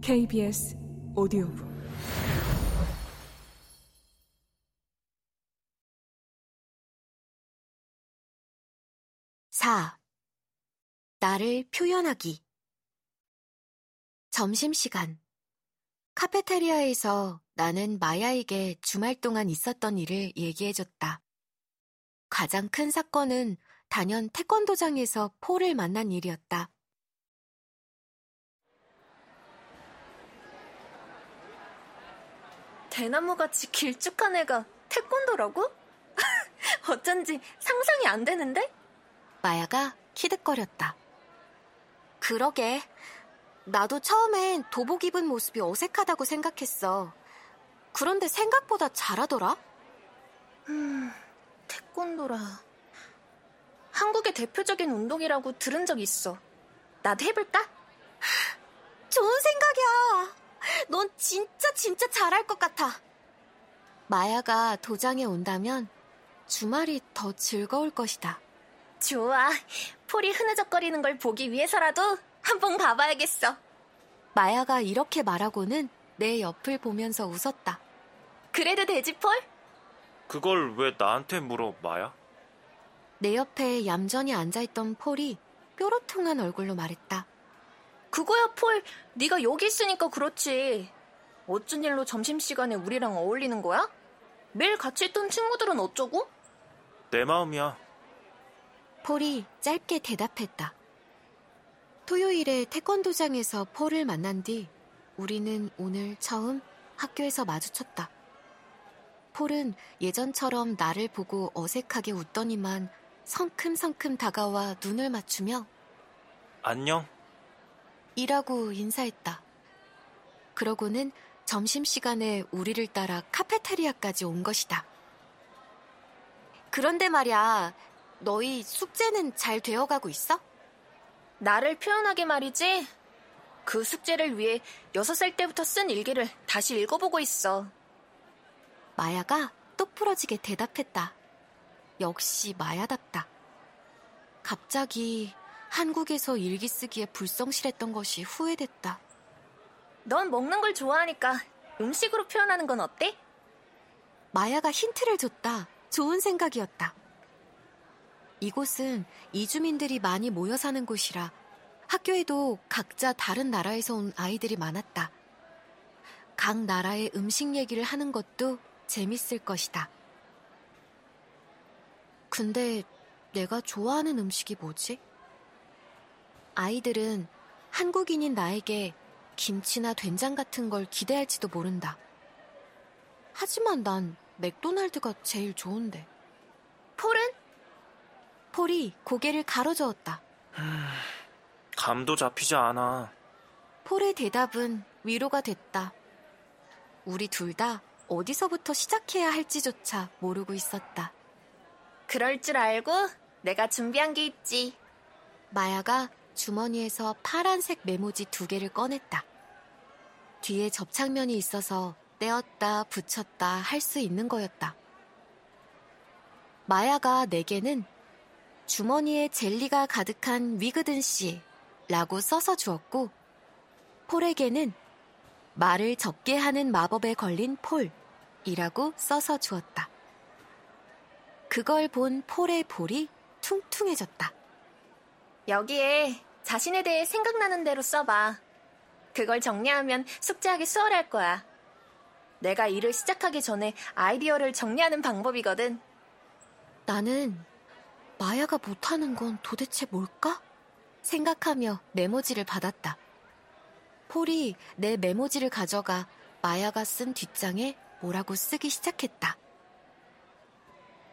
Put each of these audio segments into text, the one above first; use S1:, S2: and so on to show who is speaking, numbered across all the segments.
S1: KBS 오디오북
S2: 사 나를 표현하기 점심시간 카페테리아에서 나는 마야에게 주말 동안 있었던 일을 얘기해줬다. 가장 큰 사건은 단연 태권도장에서 폴을 만난 일이었다.
S3: 대나무같이 길쭉한 애가 태권도라고? 어쩐지 상상이 안 되는데?
S2: 마야가 키득거렸다. 그러게. 나도 처음엔 도복 입은 모습이 어색하다고 생각했어. 그런데 생각보다 잘하더라?
S3: 음, 태권도라. 한국의 대표적인 운동이라고 들은 적 있어. 나도 해볼까?
S2: 좋은 생각이야. 넌 진짜 진짜 잘할 것 같아. 마야가 도장에 온다면 주말이 더 즐거울 것이다.
S3: 좋아. 폴이 흐느적거리는 걸 보기 위해서라도 한번 가봐야겠어.
S2: 마야가 이렇게 말하고는 내 옆을 보면서 웃었다.
S3: 그래도 되지, 폴?
S4: 그걸 왜 나한테 물어, 마야?
S2: 내 옆에 얌전히 앉아있던 폴이 뾰로통한 얼굴로 말했다.
S3: 그거야, 폴. 네가 여기 있으니까 그렇지. 어쩐 일로 점심시간에 우리랑 어울리는 거야? 매일 같이 있던 친구들은 어쩌고?
S4: 내 마음이야.
S2: 폴이 짧게 대답했다. 토요일에 태권도장에서 폴을 만난 뒤 우리는 오늘 처음 학교에서 마주쳤다. 폴은 예전처럼 나를 보고 어색하게 웃더니만 성큼성큼 다가와 눈을 맞추며
S4: 안녕.
S2: 이라고 인사했다. 그러고는 점심시간에 우리를 따라 카페테리아까지 온 것이다. 그런데 말야, 너희 숙제는 잘 되어가고 있어?
S3: 나를 표현하게 말이지. 그 숙제를 위해 6살 때부터 쓴 일기를 다시 읽어보고 있어.
S2: 마야가 똑부러지게 대답했다. 역시 마야답다. 갑자기 한국에서 일기 쓰기에 불성실했던 것이 후회됐다.
S3: 넌 먹는 걸 좋아하니까 음식으로 표현하는 건 어때?
S2: 마야가 힌트를 줬다. 좋은 생각이었다. 이곳은 이주민들이 많이 모여 사는 곳이라 학교에도 각자 다른 나라에서 온 아이들이 많았다. 각 나라의 음식 얘기를 하는 것도 재밌을 것이다. 근데 내가 좋아하는 음식이 뭐지? 아이들은 한국인인 나에게 김치나 된장 같은 걸 기대할지도 모른다. 하지만 난 맥도날드가 제일 좋은데.
S3: 폴은?
S2: 폴이 고개를 가로저었다.
S4: 감도 잡히지 않아.
S2: 폴의 대답은 위로가 됐다. 우리 둘 다 어디서부터 시작해야 할지조차 모르고 있었다.
S3: 그럴 줄 알고 내가 준비한 게 있지.
S2: 마야가 주머니에서 파란색 메모지 두 개를 꺼냈다. 뒤에 접착면이 있어서 떼었다 붙였다 할 수 있는 거였다. 마야가 내게는 주머니에 젤리가 가득한 위그든 씨라고 써서 주었고 폴에게는 말을 적게 하는 마법에 걸린 폴이라고 써서 주었다. 그걸 본 폴의 볼이 퉁퉁해졌다.
S3: 여기에 자신에 대해 생각나는 대로 써봐. 그걸 정리하면 숙제하기 수월할 거야. 내가 일을 시작하기 전에 아이디어를 정리하는 방법이거든.
S2: 나는 마야가 못하는 건 도대체 뭘까? 생각하며 메모지를 받았다. 폴이 내 메모지를 가져가 마야가 쓴 뒷장에 뭐라고 쓰기 시작했다.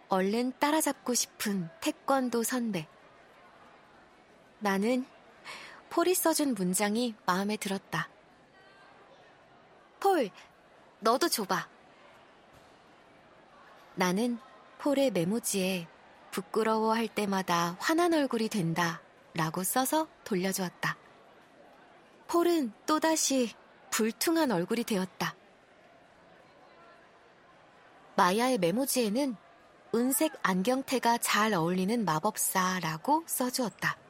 S2: 얼른 따라잡고 싶은 태권도 선배. 나는 폴이 써준 문장이 마음에 들었다. 폴, 너도 줘봐. 나는 폴의 메모지에 부끄러워할 때마다 화난 얼굴이 된다 라고 써서 돌려주었다. 폴은 또다시 불퉁한 얼굴이 되었다. 마야의 메모지에는 은색 안경테가 잘 어울리는 마법사라고 써주었다.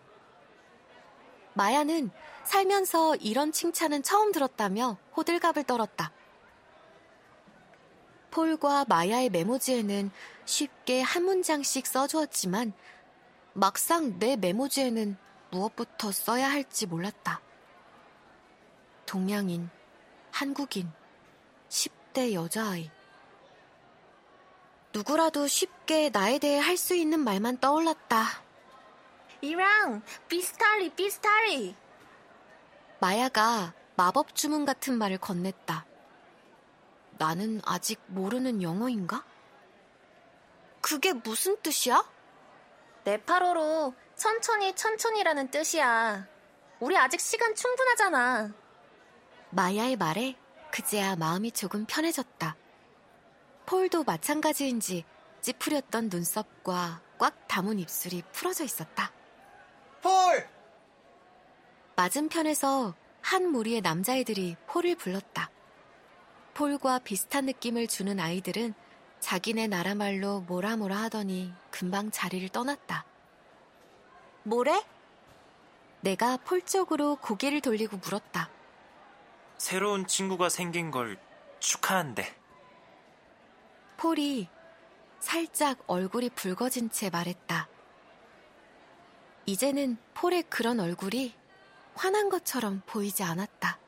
S2: 마야는 살면서 이런 칭찬은 처음 들었다며 호들갑을 떨었다. 폴과 마야의 메모지에는 쉽게 한 문장씩 써주었지만 막상 내 메모지에는 무엇부터 써야 할지 몰랐다. 동양인, 한국인, 10대 여자아이. 누구라도 쉽게 나에 대해 할 수 있는 말만 떠올랐다.
S3: 이랑 비스타리 비스타리.
S2: 마야가 마법 주문 같은 말을 건넸다. 나는 아직 모르는 영어인가? 그게 무슨 뜻이야?
S3: 네팔어로 천천히 천천히라는 뜻이야. 우리 아직 시간 충분하잖아.
S2: 마야의 말에 그제야 마음이 조금 편해졌다. 폴도 마찬가지인지 찌푸렸던 눈썹과 꽉 담은 입술이 풀어져 있었다.
S5: 폴!
S2: 맞은편에서 한 무리의 남자애들이 폴을 불렀다. 폴과 비슷한 느낌을 주는 아이들은 자기네 나라 말로 뭐라 뭐라 하더니 금방 자리를 떠났다. 뭐래? 내가 폴 쪽으로 고개를 돌리고 물었다.
S4: 새로운 친구가 생긴 걸 축하한대.
S2: 폴이 살짝 얼굴이 붉어진 채 말했다. 이제는 폴의 그런 얼굴이 화난 것처럼 보이지 않았다.